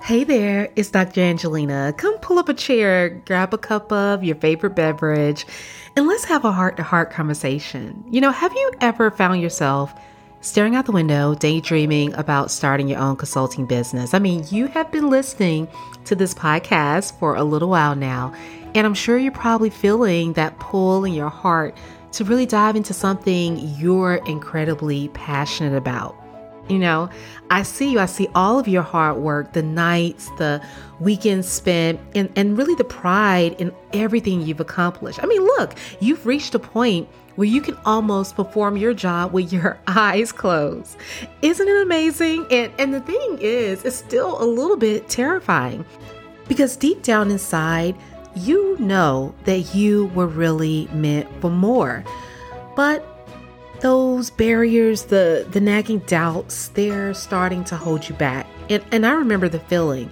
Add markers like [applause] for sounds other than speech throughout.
Hey there, it's Dr. Angelina. Come pull up a chair, grab a cup of your favorite beverage, and let's have a heart to heart conversation. You know, have you ever found yourself staring out the window, daydreaming about starting your own consulting business? I mean, you have been listening to this podcast for a little while now, and I'm sure you're probably feeling that pull in your heart to really dive into something you're incredibly passionate about. You know, I see you. I see all of your hard work, the nights, the weekends spent, and, and really the pride in everything you've accomplished. I mean, look, you've reached a point where you can almost perform your job with your [laughs] eyes closed. Isn't it amazing? And, and the thing is, it's still a little bit terrifying because deep down inside, you know that you were really meant for more. But those barriers, the the nagging doubts, they're starting to hold you back. And and I remember the feeling.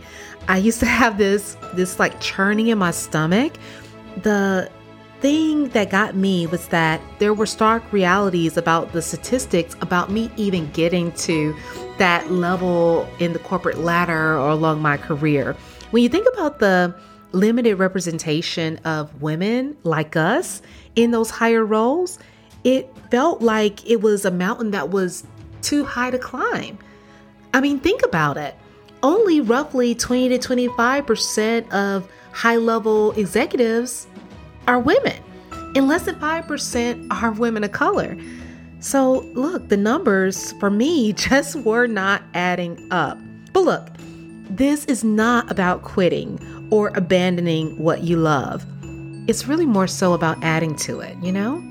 I used to [laughs] have this this like churning in my stomach. The thing that got me was that there were stark realities about the statistics about me even getting to that level in the corporate ladder or along my career. When you think about the limited representation of women like us in those higher roles, it felt like it was a mountain that was too high to climb. I mean, think about it. Only roughly 20 to 25% of high level executives are women, and less than 5% are women of color. So, look, the numbers for me [laughs] just were not adding up. But look, this is not about quitting or abandoning what you love. It's really more so about adding to it, you know?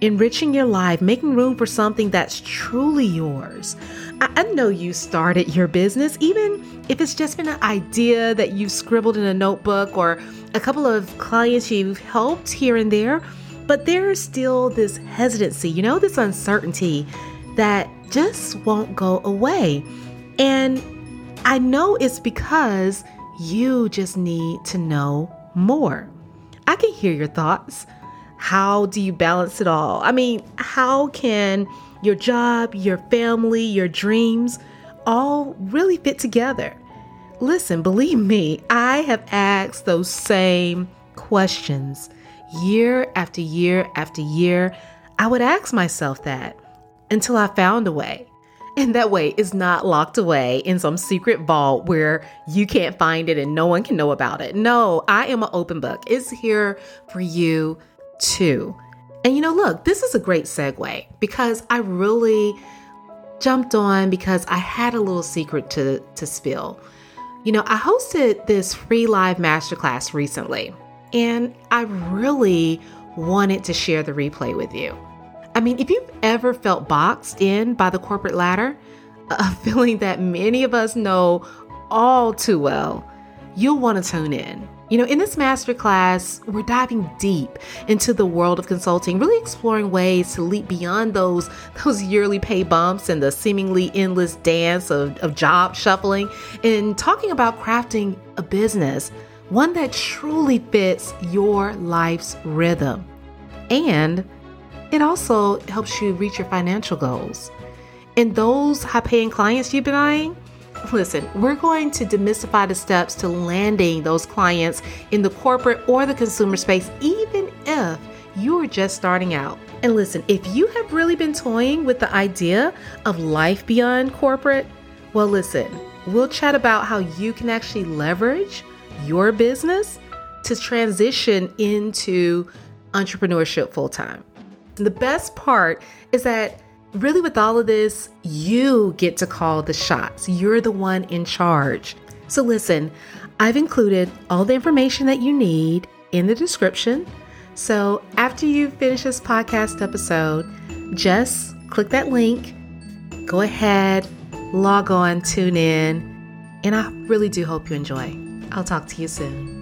Enriching your life, making room for something that's truly yours. I, I, know you started your business, even if it's just been an idea that you've scribbled in a notebook or a couple of clients you've helped here and there, but there's still this hesitancy, you know, this uncertainty that just won't go away. And I know it's because you just need to know more. I can hear your thoughts. How do you balance it all? I mean, how can your job, your family, your dreams all really fit together? Listen, believe me, I have asked those same questions year after year after year. I would ask myself that until I found a way. And that way is not locked away in some secret vault where you can't find it and no one can know about it. No, I am an open book. It's here for you too. And you know, look, this is a great segue because I really jumped on because I had a little secret to, to spill. You know, I hosted this free live masterclass recently, and I really wanted to share the replay with you. I mean, if you've ever felt boxed in by the corporate ladder, [laughs] a feeling that many of us know all too well, you'll want to tune in you know, in this masterclass, we're diving deep into the world of consulting, really exploring ways to leap beyond those those yearly pay bumps and the seemingly endless dance of, of job shuffling, and talking about crafting a business, one that truly fits your life's rhythm. And it also helps you reach your financial goals. And those high paying clients you've been eyeing, Listen, we're going to demystify the steps to landing those clients in the corporate or the consumer space, even if you are just starting out. And listen, if you have really been toying with the idea of life beyond corporate, well, listen, we'll chat about how you can actually leverage your business to transition into entrepreneurship full time. The best part is that Really, with all of this, you get to call the shots. You're the one in charge. So, listen, I've included all the information that you need in the description. So, after you finish this podcast episode, just click that link, go ahead, log on, tune in, and I really do hope you enjoy. I'll talk to you soon.